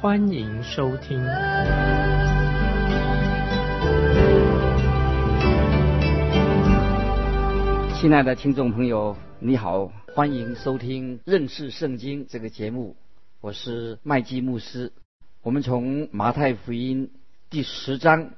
欢迎收听。亲爱的听众朋友，你好，欢迎收听认识圣经这个节目，我是麦基牧师。我们从马太福音第十章，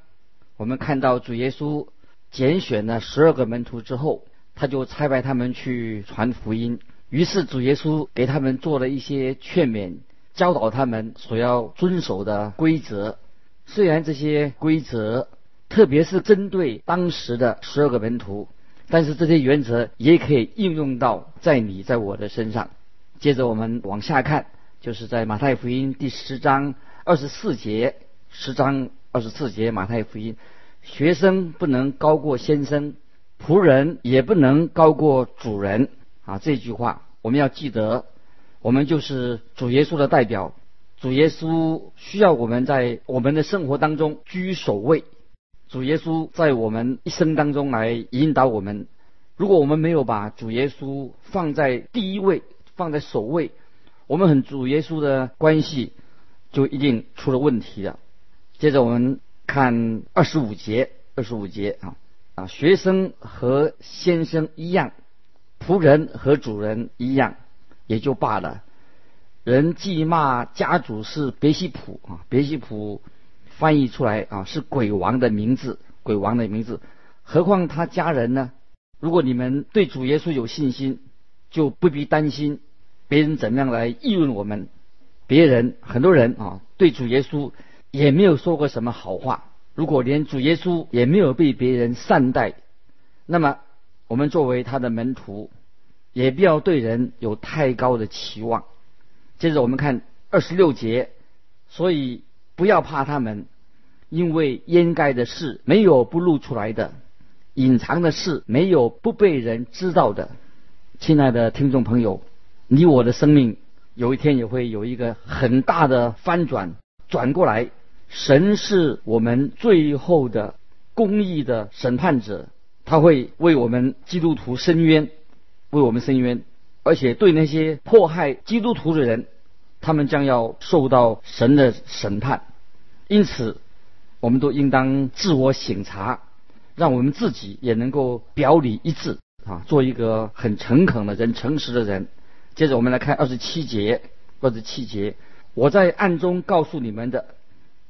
我们看到主耶稣拣选了十二个门徒之后，他就差派他们去传福音。于是主耶稣给他们做了一些劝勉，教导他们所要遵守的规则。虽然这些规则，特别是针对当时的十二个门徒。但是这些原则也可以应用到在你在我的身上。接着我们往下看，就是在马太福音第十章二十四节，十章二十四节马太福音，学生不能高过先生，仆人也不能高过主人。啊，这句话我们要记得，我们就是主耶稣的代表，主耶稣需要我们在我们的生活当中居首位。主耶稣在我们一生当中来引导我们。如果我们没有把主耶稣放在第一位、放在首位，我们和主耶稣的关系就一定出了问题了。接着我们看二十五节，二十五节啊啊，学生和先生一样，仆人和主人一样，也就罢了。人既骂家主是别西卜啊，别西卜。翻译出来啊，是鬼王的名字，鬼王的名字。何况他家人呢？如果你们对主耶稣有信心，就不必担心别人怎么样来议论我们。别人很多人啊，对主耶稣也没有说过什么好话。如果连主耶稣也没有被别人善待，那么我们作为他的门徒，也不要对人有太高的期望。接着我们看二十六节，所以。不要怕他们，因为掩盖的事没有不露出来的，隐藏的事没有不被人知道的。亲爱的听众朋友，你我的生命有一天也会有一个很大的翻转，转过来，神是我们最后的公义的审判者，他会为我们基督徒伸冤，为我们伸冤，而且对那些迫害基督徒的人，他们将要受到神的审判。因此，我们都应当自我省察，让我们自己也能够表里一致啊，做一个很诚恳的人、诚实的人。接着，我们来看二十七节，二十七节，我在暗中告诉你们的，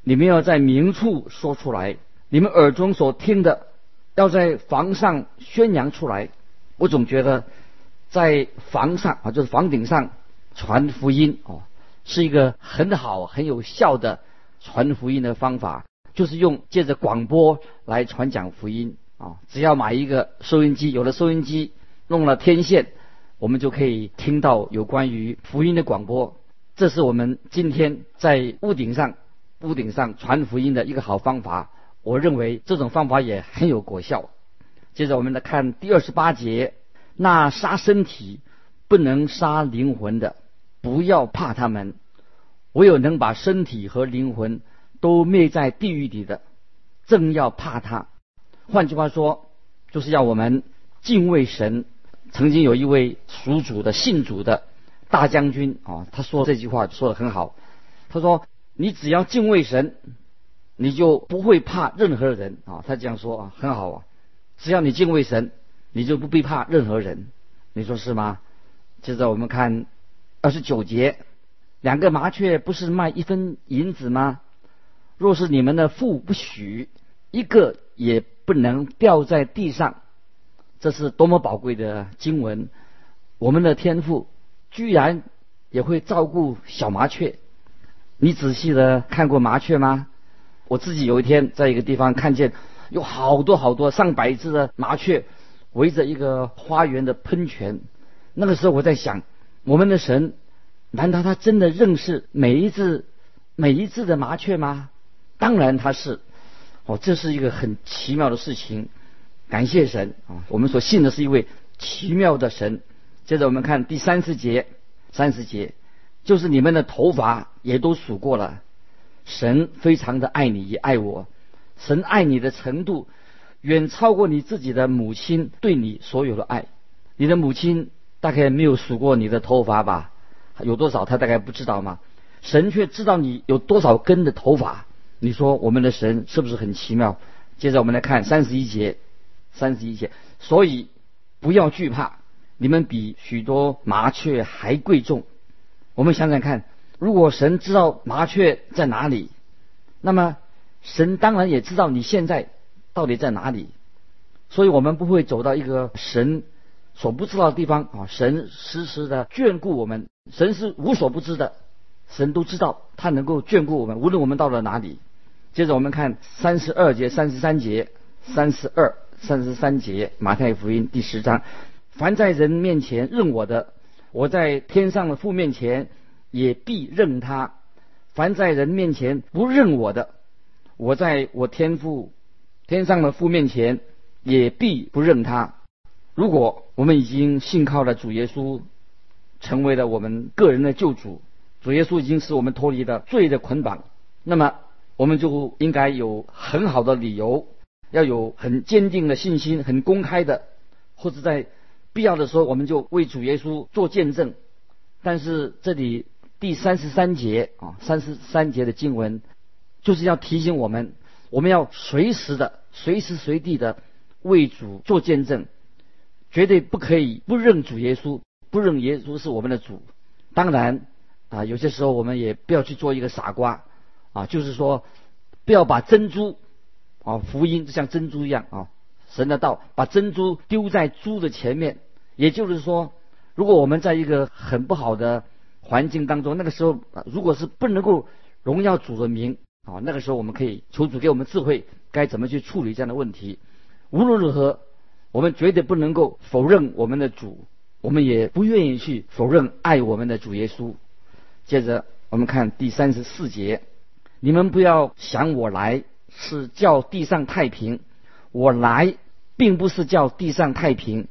你们要在明处说出来；你们耳中所听的，要在房上宣扬出来。我总觉得，在房上啊，就是房顶上传福音哦，是一个很好、很有效的。传福音的方法就是用借着广播来传讲福音啊！只要买一个收音机，有了收音机，弄了天线，我们就可以听到有关于福音的广播。这是我们今天在屋顶上屋顶上传福音的一个好方法。我认为这种方法也很有果效。接着我们来看第二十八节：那杀身体不能杀灵魂的，不要怕他们。唯有能把身体和灵魂都灭在地狱里的，正要怕他。换句话说，就是要我们敬畏神。曾经有一位属主的信主的大将军啊，他说这句话说的很好。他说：“你只要敬畏神，你就不会怕任何人啊。”他这样说啊，很好啊。只要你敬畏神，你就不必怕任何人。你说是吗？接着我们看二十九节。两个麻雀不是卖一分银子吗？若是你们的父不许，一个也不能掉在地上。这是多么宝贵的经文！我们的天父居然也会照顾小麻雀。你仔细的看过麻雀吗？我自己有一天在一个地方看见有好多好多上百只的麻雀围着一个花园的喷泉。那个时候我在想，我们的神。难道他真的认识每一只每一只的麻雀吗？当然他是，哦，这是一个很奇妙的事情。感谢神啊！我们所信的是一位奇妙的神。接着我们看第三十节，三十节就是你们的头发也都数过了。神非常的爱你，也爱我。神爱你的程度远超过你自己的母亲对你所有的爱。你的母亲大概没有数过你的头发吧？有多少？他大概不知道吗？神却知道你有多少根的头发。你说我们的神是不是很奇妙？接着我们来看三十一节，三十一节。所以不要惧怕，你们比许多麻雀还贵重。我们想想看，如果神知道麻雀在哪里，那么神当然也知道你现在到底在哪里。所以我们不会走到一个神所不知道的地方啊！神时时的眷顾我们，神是无所不知的，神都知道，他能够眷顾我们，无论我们到了哪里。接着我们看三十二节、三十三节、三十二、三十三节，马太福音第十章：凡在人面前认我的，我在天上的父面前也必认他；凡在人面前不认我的，我在我天父天上的父面前也必不认他。如果我们已经信靠了主耶稣，成为了我们个人的救主，主耶稣已经使我们脱离了罪的捆绑，那么。我们就应该有很好的理由，要有很坚定的信心，很公开的，或者在必要的时候，我们就为主耶稣做见证。但是这里第三十三节啊，三十三节的经文就是要提醒我们，我们要随时的、随时随地的为主做见证，绝对不可以不认主耶稣，不认耶稣是我们的主。当然啊，有些时候我们也不要去做一个傻瓜。啊，就是说，不要把珍珠啊，福音就像珍珠一样啊，神的道把珍珠丢在猪的前面。也就是说，如果我们在一个很不好的环境当中，那个时候如果是不能够荣耀主的名啊，那个时候我们可以求主给我们智慧，该怎么去处理这样的问题。无论如何，我们绝对不能够否认我们的主，我们也不愿意去否认爱我们的主耶稣。接着我们看第三十四节。你们不要想我来是叫地上太平，我来并不是叫地上太平，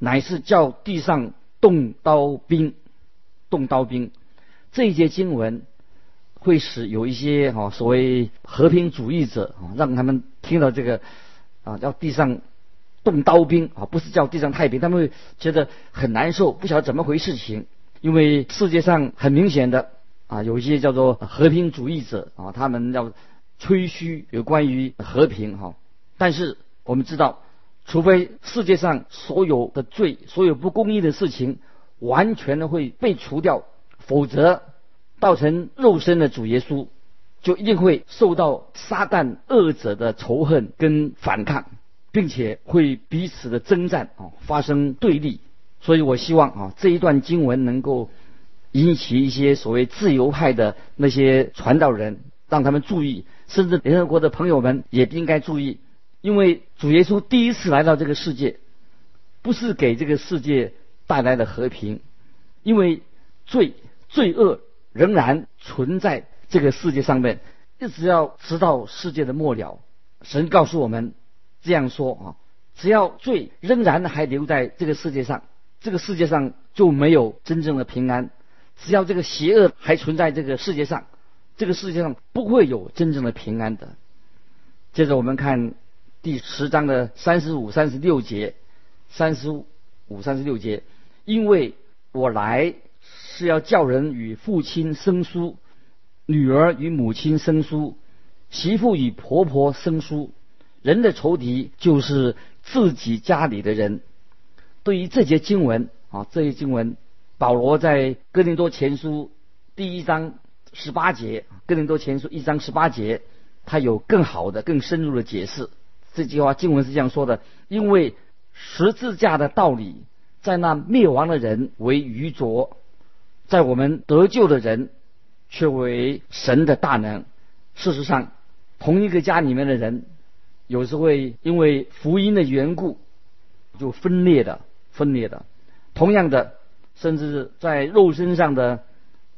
乃是叫地上动刀兵，动刀兵。这一节经文会使有一些哈所谓和平主义者啊，让他们听到这个啊要地上动刀兵啊，不是叫地上太平，他们会觉得很难受，不晓得怎么回事情，因为世界上很明显的。啊，有一些叫做和平主义者啊，他们要吹嘘有关于和平哈。但是我们知道，除非世界上所有的罪、所有不公义的事情完全的会被除掉，否则造成肉身的主耶稣就一定会受到撒旦恶者的仇恨跟反抗，并且会彼此的征战啊，发生对立。所以我希望啊，这一段经文能够。引起一些所谓自由派的那些传道人，让他们注意，甚至联合国的朋友们也应该注意，因为主耶稣第一次来到这个世界，不是给这个世界带来了和平，因为罪罪恶仍然存在这个世界上面，一直要直到世界的末了。神告诉我们这样说啊，只要罪仍然还留在这个世界上，这个世界上就没有真正的平安。只要这个邪恶还存在这个世界上，这个世界上不会有真正的平安的。接着我们看第十章的三十五、三十六节，三十五、三十六节，因为我来是要叫人与父亲生疏，女儿与母亲生疏，媳妇与婆婆生疏，人的仇敌就是自己家里的人。对于这节经文啊，这些经文。保罗在哥林多前书第一章十八节，哥林多前书一章十八节，他有更好的、更深入的解释。这句话经文是这样说的：因为十字架的道理，在那灭亡的人为愚拙，在我们得救的人却为神的大能。事实上，同一个家里面的人，有时会因为福音的缘故，就分裂的、分裂的。同样的。甚至在肉身上的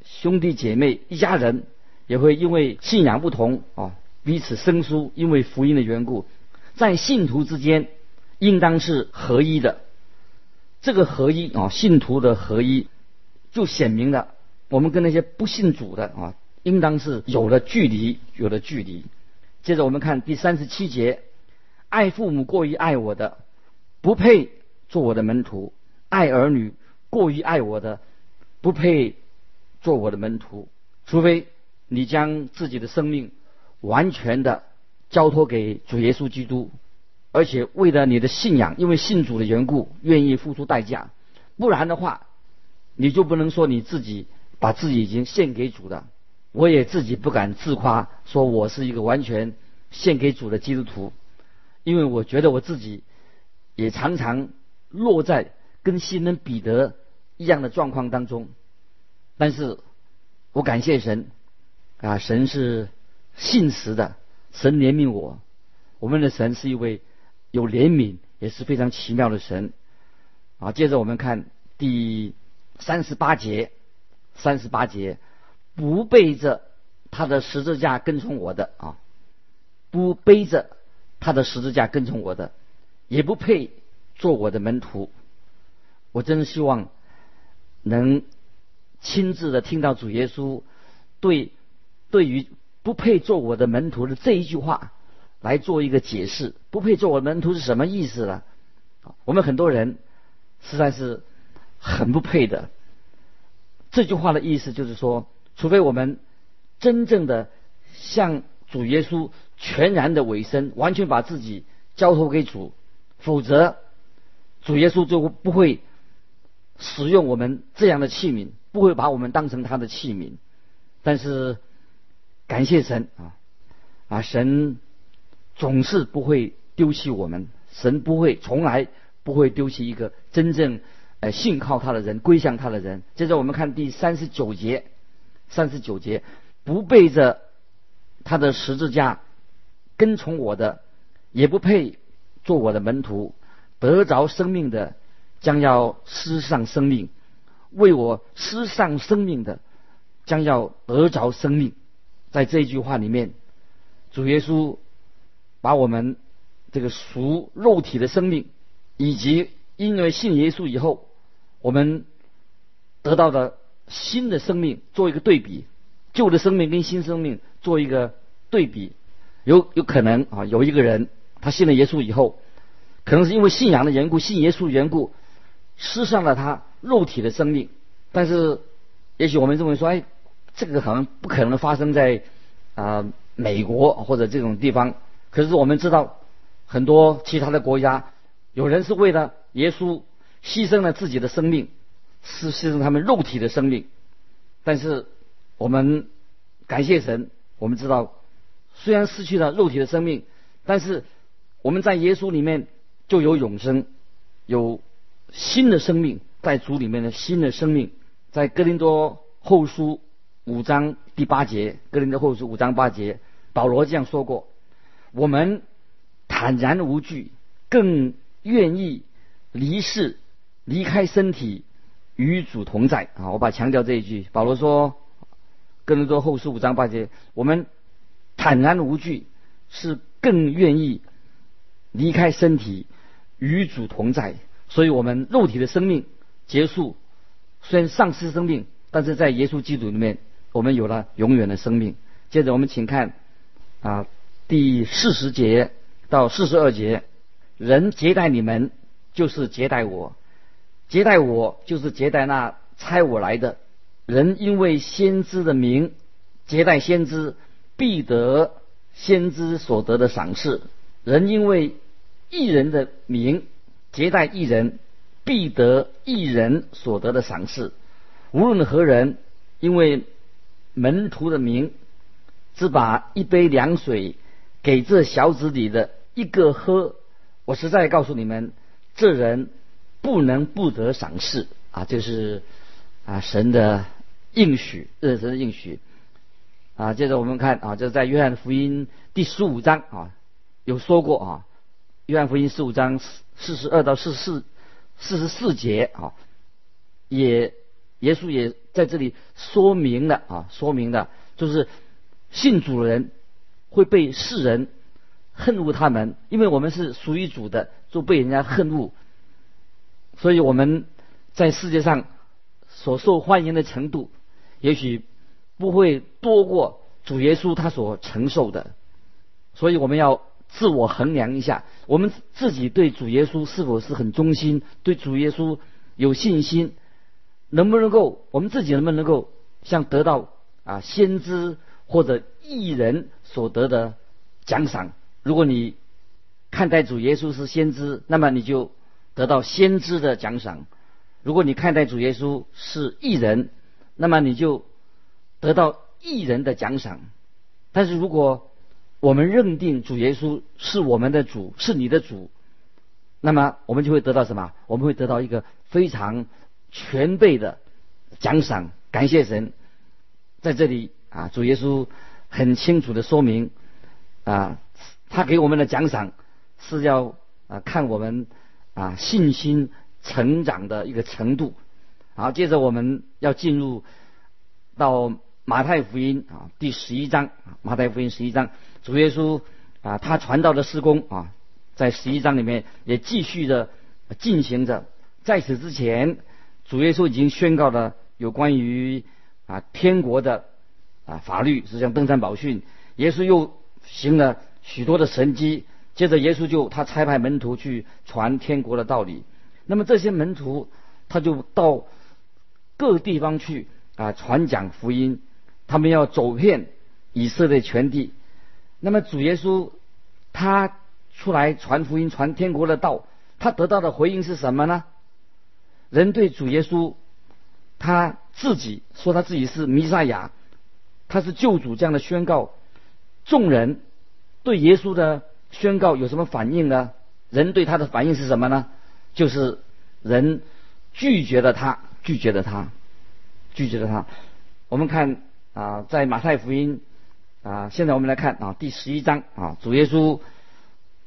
兄弟姐妹一家人，也会因为信仰不同啊，彼此生疏，因为福音的缘故，在信徒之间应当是合一的。这个合一啊，信徒的合一，就显明了我们跟那些不信主的啊，应当是有了距离，有了距离。接着我们看第三十七节：爱父母过于爱我的，不配做我的门徒；爱儿女过于爱我的，不配做我的门徒。除非你将自己的生命完全的交托给主耶稣基督，而且为了你的信仰，因为信主的缘故，愿意付出代价，不然的话，你就不能说你自己把自己已经献给主的。我也自己不敢自夸，说我是一个完全献给主的基督徒，因为我觉得我自己也常常落在跟新人彼得一样的状况当中，但是。我感谢神，啊，神是信实的，神怜悯我。我们的神是一位有怜悯，也是非常奇妙的神。啊，接着我们看第三十八节，三十八节，不背着他的十字架跟从我的啊，不背着他的十字架跟从我的，也不配做我的门徒。我真希望能。亲自的听到主耶稣对对于不配做我的门徒的这一句话来做一个解释，不配做我门徒是什么意思呢？我们很多人实在是很不配的。这句话的意思就是说，除非我们真正的向主耶稣全然的委身，完全把自己交托给主，否则主耶稣就不会使用我们这样的器皿。不会把我们当成他的器皿，但是感谢神啊啊！神总是不会丢弃我们，神不会从来不会丢弃一个真正呃信靠他的人、归向他的人。接着我们看第三十九节，三十九节不背着他的十字架跟从我的，也不配做我的门徒。得着生命的，将要失上生命。为我失丧生命的，将要得着生命。在这一句话里面，主耶稣把我们这个属肉体的生命，以及因为信耶稣以后，我们得到的新的生命做一个对比，旧的生命跟新生命做一个对比。有有可能啊，有一个人他信了耶稣以后，可能是因为信仰的缘故，信耶稣的缘故，失上了他。肉体的生命，但是也许我们认为说，哎，这个好像不可能发生在啊美国或者这种地方。可是我们知道，很多其他的国家，有人是为了耶稣牺牲了自己的生命，是牺牲他们肉体的生命。但是我们感谢神，我们知道，虽然失去了肉体的生命，但是我们在耶稣里面就有永生，有新的生命。在主里面的新的生命，在哥林多后书五章第八节，哥林多后书五章八节，保罗这样说过：“我们坦然无惧，更愿意离世，离开身体，与主同在。”啊，我把强调这一句。保罗说：“哥林多后书五章八节，我们坦然无惧，是更愿意离开身体，与主同在。所以，我们肉体的生命。”结束，虽然丧失生命，但是在耶稣基督里面，我们有了永远的生命。接着我们请看啊，第四十节到四十二节，人接待你们，就是接待我；接待我，就是接待那差我来的。人因为先知的名接待先知，必得先知所得的赏赐；人因为异人的名接待异人。必得一人所得的赏赐。无论何人，因为门徒的名，只把一杯凉水给这小子里的一个喝，我实在告诉你们，这人不能不得赏赐啊！这是啊神的应许，这是神的应许啊。接着我们看啊，这是在约翰福音第十五章啊有说过啊，约翰福音十五章四十二到四十四。四十四节啊，也耶稣也在这里说明了啊，说明了就是信主的人会被世人恨恶他们，因为我们是属于主的，就被人家恨恶。所以我们在世界上所受欢迎的程度，也许不会多过主耶稣他所承受的。所以我们要自我衡量一下，我们自己对主耶稣是否是很忠心，对主耶稣有信心，能不能够我们自己能不能够像得到啊先知或者艺人所得的奖赏？如果你看待主耶稣是先知，那么你就。得到先知的奖赏。如果你看待主耶稣是异人，那么你就得到异人的奖赏。但是如果我们认定主耶稣是我们的主，是你的主，那么我们就会得到什么？我们会得到一个非常全备的奖赏。感谢神，在这里啊，主耶稣很清楚的说明啊，他给我们的奖赏是要啊看我们。啊，信心成长的一个程度。好，接着我们要进入到马太福音啊第十一章。马太福音十一章，主耶稣啊他传道的施工啊，在十一章里面也继续的进行着。在此之前，主耶稣已经宣告了有关于啊天国的啊法律，实际上登山宝训。耶稣又行了许多的神迹。接着，耶稣就他差派门徒去传天国的道理。那么这些门徒他就到各地方去啊传讲福音，他们要走遍以色列全地。那么主耶稣他出来传福音、传天国的道，他得到的回应是什么呢？人对主耶稣他自己说他自己是弥赛亚，他是救主这样的宣告，众人对耶稣的。宣告有什么反应呢？人对他的反应是什么呢？就是人拒绝了他，拒绝了他，拒绝了他。我们看啊，在马太福音啊，现在我们来看啊，第十一章啊，主耶稣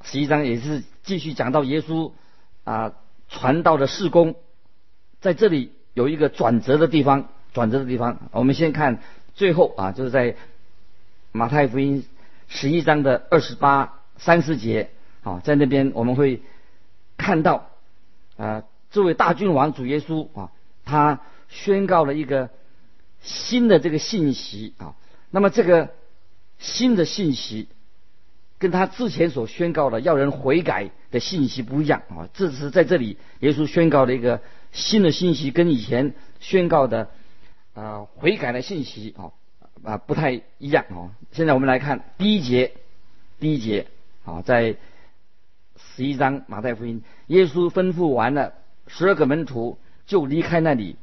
十一章也是继续讲到耶稣啊传道的事工，在这里有一个转折的地方，转折的地方。我们先看最后啊，就是在马太福音十一章的二十八。三十节啊，在那边我们会看到啊，这位大君王主耶稣啊，他宣告了一个新的这个信息啊。那么这个新的信息跟他之前所宣告的要人悔改的信息不一样啊。这是在这里耶稣宣告的一个新的信息，跟以前宣告的啊悔改的信息啊啊不太一样啊。现在我们来看第一节，第一节。啊，在十一章马太福音，耶稣吩咐完了十二个门徒，就离开那里，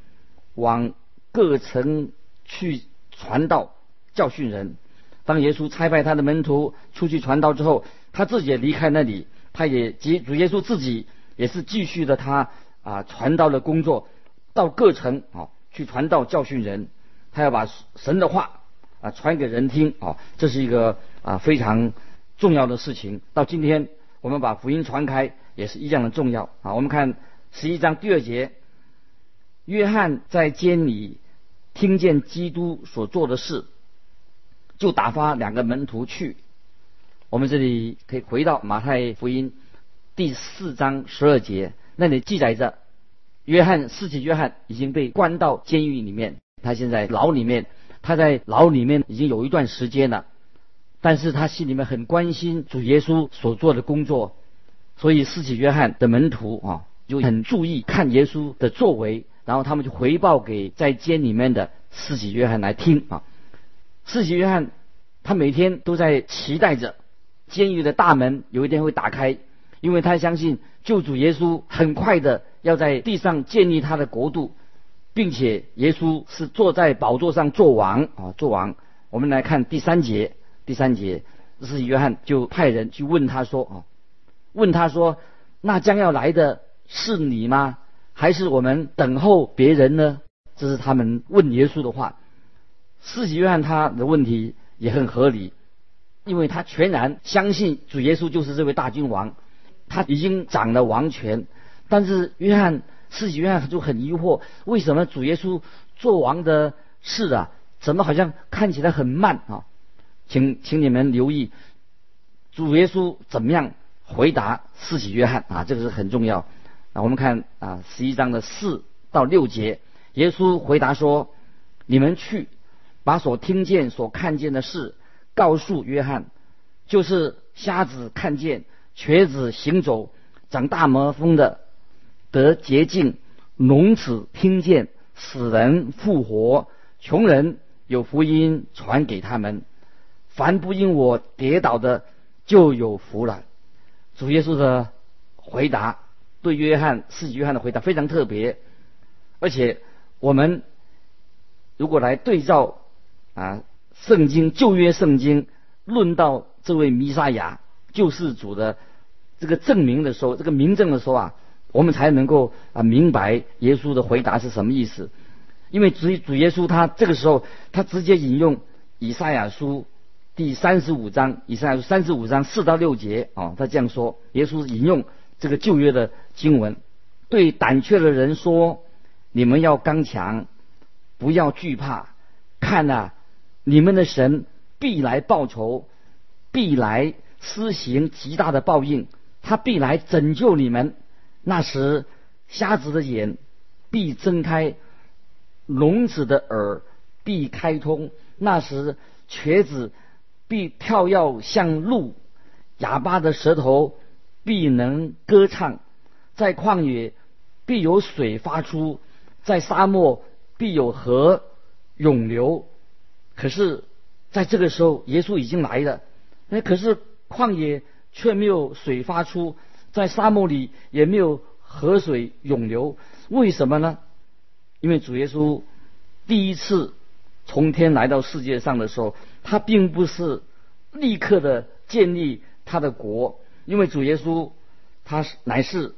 往各城去传道、教训人。当耶稣差派他的门徒出去传道之后，他自己也离开那里，他也及主耶稣自己也是继续的他啊传道的工作，到各城啊去传道、教训人。他要把神的话啊传给人听啊，这是一个啊非常。重要的事情，到今天我们把福音传开也是一样的重要啊！我们看十一章第二节，约翰在监里听见基督所做的事，就打发两个门徒去。我们这里可以回到马太福音第四章十二节，那里记载着约翰，四己约翰已经被关到监狱里面，他现在牢里面，他在牢里面已经有一段时间了。但是他心里面很关心主耶稣所做的工作，所以四己约翰的门徒啊就很注意看耶稣的作为，然后他们就回报给在监里面的四己约翰来听啊。四己约翰他每天都在期待着监狱的大门有一天会打开，因为他相信救主耶稣很快的要在地上建立他的国度，并且耶稣是坐在宝座上做王啊做王。我们来看第三节。第三节，是约翰就派人去问他说：“啊，问他说，那将要来的是你吗？还是我们等候别人呢？”这是他们问耶稣的话。四喜约翰他的问题也很合理，因为他全然相信主耶稣就是这位大君王，他已经掌了王权。但是约翰四喜约翰就很疑惑，为什么主耶稣做王的事啊，怎么好像看起来很慢啊？请请你们留意主耶稣怎么样回答四喜约翰啊，这个是很重要啊。我们看啊，十一章的四到六节，耶稣回答说：“你们去把所听见、所看见的事告诉约翰，就是瞎子看见，瘸子行走，长大麻风的得洁净，聋子听见，死人复活，穷人有福音传给他们。”凡不因我跌倒的，就有福了。主耶稣的回答对约翰，四约翰的回答非常特别，而且我们如果来对照啊，圣经旧约圣经论到这位弥撒亚救世主的这个证明的时候，这个明证的时候啊，我们才能够啊明白耶稣的回答是什么意思。因为主主耶稣他这个时候他直接引用以赛亚书。第三十五章，以上三十五章四到六节啊，他这样说：耶稣引用这个旧约的经文，对胆怯的人说：“你们要刚强，不要惧怕。看呐，你们的神必来报仇，必来施行极大的报应，他必来拯救你们。那时，瞎子的眼必睁开，聋子的耳必开通。那时，瘸子。”必跳跃像鹿，哑巴的舌头必能歌唱，在旷野必有水发出，在沙漠必有河涌流。可是，在这个时候，耶稣已经来了。那可是旷野却没有水发出，在沙漠里也没有河水涌流。为什么呢？因为主耶稣第一次。从天来到世界上的时候，他并不是立刻的建立他的国，因为主耶稣他是乃是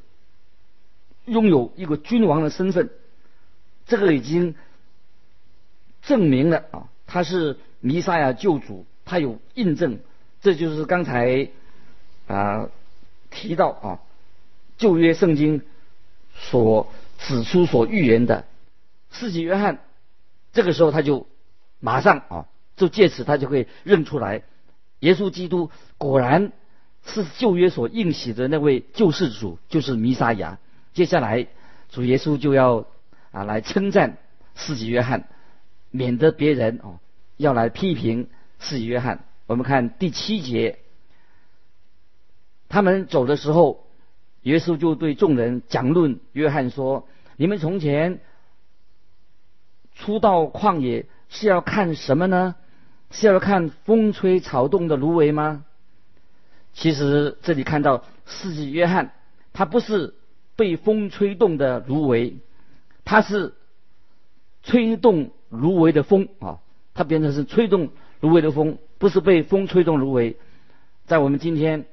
拥有一个君王的身份，这个已经证明了啊，他是弥赛亚救主，他有印证，这就是刚才啊提到啊旧约圣经所指出所预言的，四己约翰这个时候他就。马上啊，就借此他就会认出来，耶稣基督果然是旧约所应许的那位救世主，就是弥撒亚。接下来主耶稣就要啊来称赞四己约翰，免得别人哦要来批评四己约翰。我们看第七节，他们走的时候，耶稣就对众人讲论约翰说：“你们从前出到旷野。”是要看什么呢？是要看风吹草动的芦苇吗？其实这里看到四季约翰，他不是被风吹动的芦苇，他是吹动芦苇的风啊！他变成是吹动芦苇的风，不是被风吹动芦苇。在我们今天，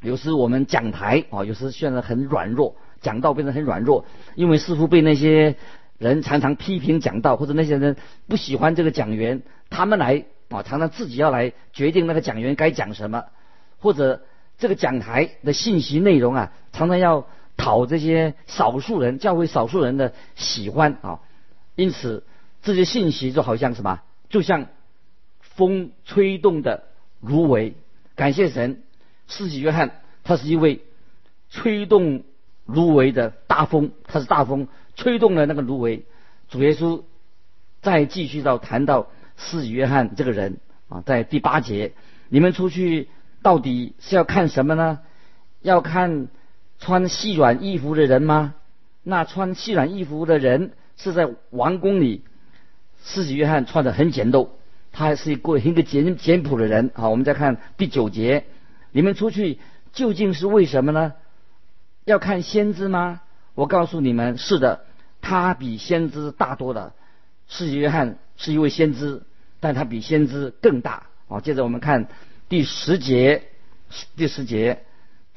有时我们讲台啊，有时现在很软弱，讲道变得很软弱，因为似乎被那些。人常常批评讲道，或者那些人不喜欢这个讲员，他们来啊，常常自己要来决定那个讲员该讲什么，或者这个讲台的信息内容啊，常常要讨这些少数人教会少数人的喜欢啊。因此，这些信息就好像什么，就像风吹动的芦苇。感谢神，世纪约翰他是一位吹动芦苇的大风，他是大风。吹动了那个芦苇，主耶稣再继续到谈到四约翰这个人啊，在第八节，你们出去到底是要看什么呢？要看穿细软衣服的人吗？那穿细软衣服的人是在王宫里，四约翰穿的很简陋，他还是一个一个简简朴的人。好，我们再看第九节，你们出去究竟是为什么呢？要看先知吗？我告诉你们，是的，他比先知大多了。是约翰是一位先知，但他比先知更大。啊，接着我们看第十节，第十节，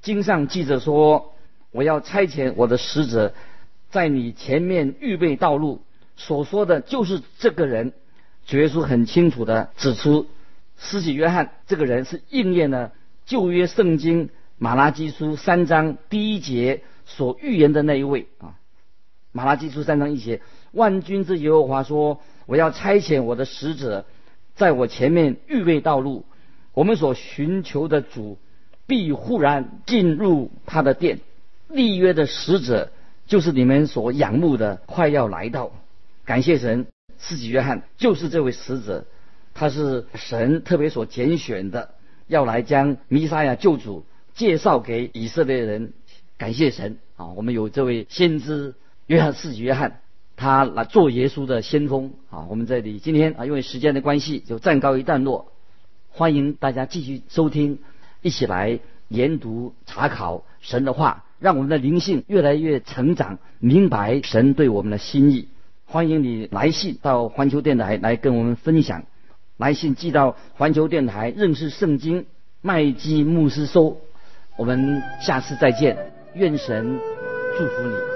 经上记着说：“我要差遣我的使者，在你前面预备道路。”所说的就是这个人。主耶稣很清楚的指出，施洗约翰这个人是应验了旧约圣经马拉基书三章第一节。所预言的那一位啊，马拉基书三章一节，万军之耶和华说：“我要差遣我的使者，在我前面预备道路。我们所寻求的主必忽然进入他的殿。立约的使者就是你们所仰慕的，快要来到。感谢神，四己约翰就是这位使者，他是神特别所拣选的，要来将弥撒亚救主介绍给以色列人。感谢神啊！我们有这位先知约翰四子约翰，他来做耶稣的先锋啊！我们这里今天啊，因为时间的关系，就暂告一段落。欢迎大家继续收听，一起来研读查考神的话，让我们的灵性越来越成长，明白神对我们的心意。欢迎你来信到环球电台来跟我们分享，来信寄到环球电台认识圣经麦基牧师收。我们下次再见，愿神祝福你。